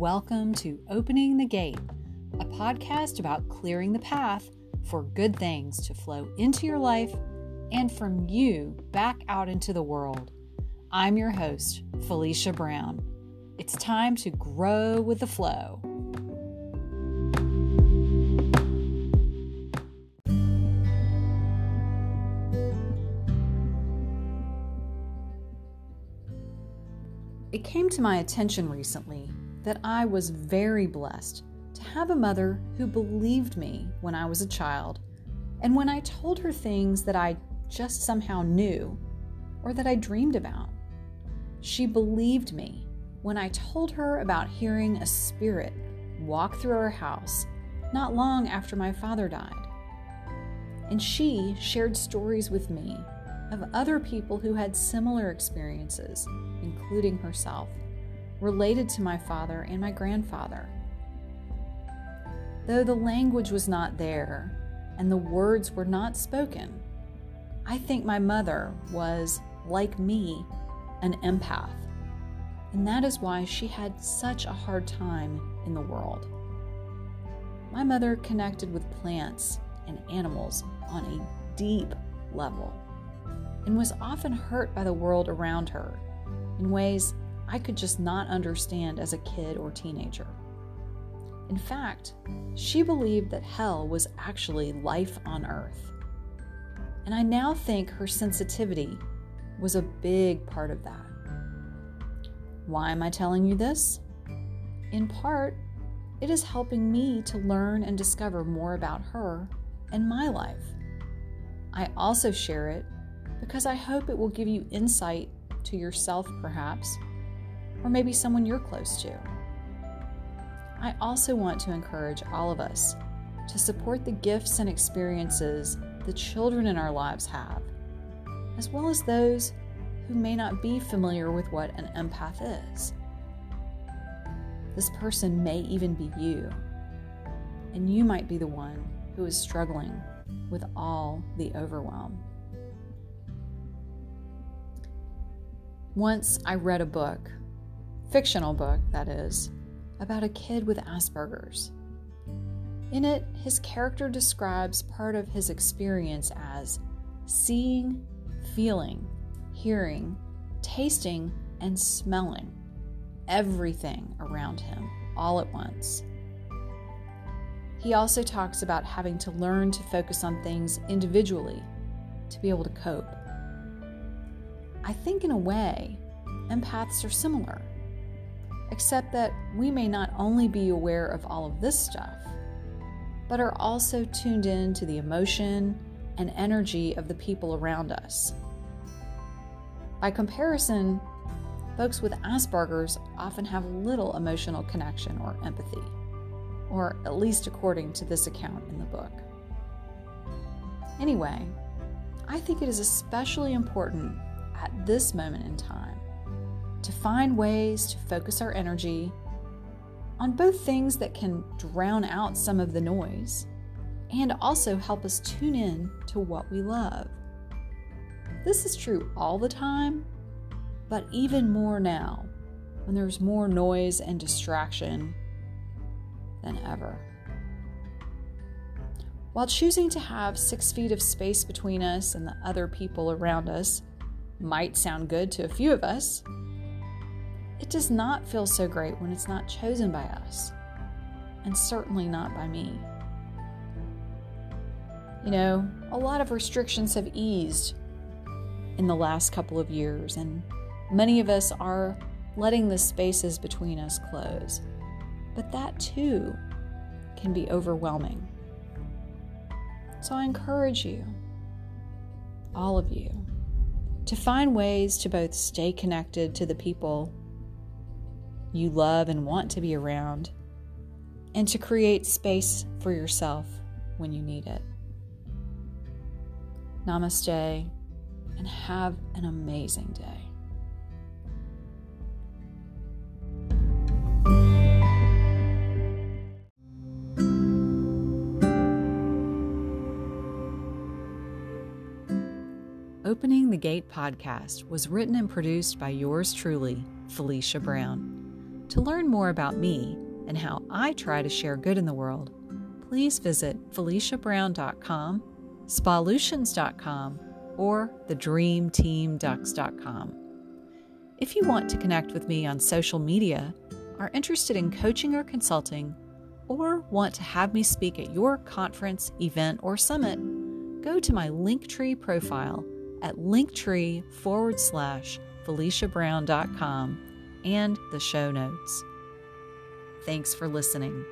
Welcome to Opening the Gate, a podcast about clearing the path for good things to flow into your life and from you back out into the world. I'm your host, Felicia Brown. It's time to grow with the flow. It came to my attention recently that I was very blessed to have a mother who believed me when I was a child and when I told her things that I just somehow knew or that I dreamed about. She believed me when I told her about hearing a spirit walk through our house not long after my father died. And she shared stories with me of other people who had similar experiences, including herself related to my father and my grandfather. Though the language was not there and the words were not spoken, I think my mother was, like me, an empath. And that is why she had such a hard time in the world. My mother connected with plants and animals on a deep level and was often hurt by the world around her in ways I could just not understand as a kid or teenager. In fact, she believed that hell was actually life on earth. And I now think her sensitivity was a big part of that. Why am I telling you this? In part, it is helping me to learn and discover more about her and my life. I also share it because I hope it will give you insight to yourself, perhaps, or maybe someone you're close to. I also want to encourage all of us to support the gifts and experiences the children in our lives have, as well as those who may not be familiar with what an empath is. This person may even be you, and you might be the one who is struggling with all the overwhelm. Once I read a book fictional book, that is, about a kid with Asperger's. In it, his character describes part of his experience as seeing, feeling, hearing, tasting, and smelling everything around him all at once. He also talks about having to learn to focus on things individually to be able to cope. I think, in a way, empaths are similar except that we may not only be aware of all of this stuff, but are also tuned in to the emotion and energy of the people around us. By comparison, folks with Asperger's often have little emotional connection or empathy, or at least according to this account in the book. Anyway, I think it is especially important at this moment in time to find ways to focus our energy on both things that can drown out some of the noise and also help us tune in to what we love. This is true all the time, but even more now when there's more noise and distraction than ever. While choosing to have six feet of space between us and the other people around us might sound good to a few of us, it does not feel so great when it's not chosen by us, and certainly not by me. You know, a lot of restrictions have eased in the last couple of years, and many of us are letting the spaces between us close. But that too can be overwhelming. So I encourage you, all of you, to find ways to both stay connected to the people you love and want to be around, and to create space for yourself when you need it. Namaste, and have an amazing day. Opening the Gate podcast was written and produced by yours truly, Felicia Brown. To learn more about me and how I try to share good in the world, please visit FeliciaBrown.com, Spalutions.com, or TheDreamTeamDucks.com. If you want to connect with me on social media, are interested in coaching or consulting, or want to have me speak at your conference, event, or summit, go to my Linktree profile at linktree forward slash FeliciaBrown.com and the show notes. Thanks for listening.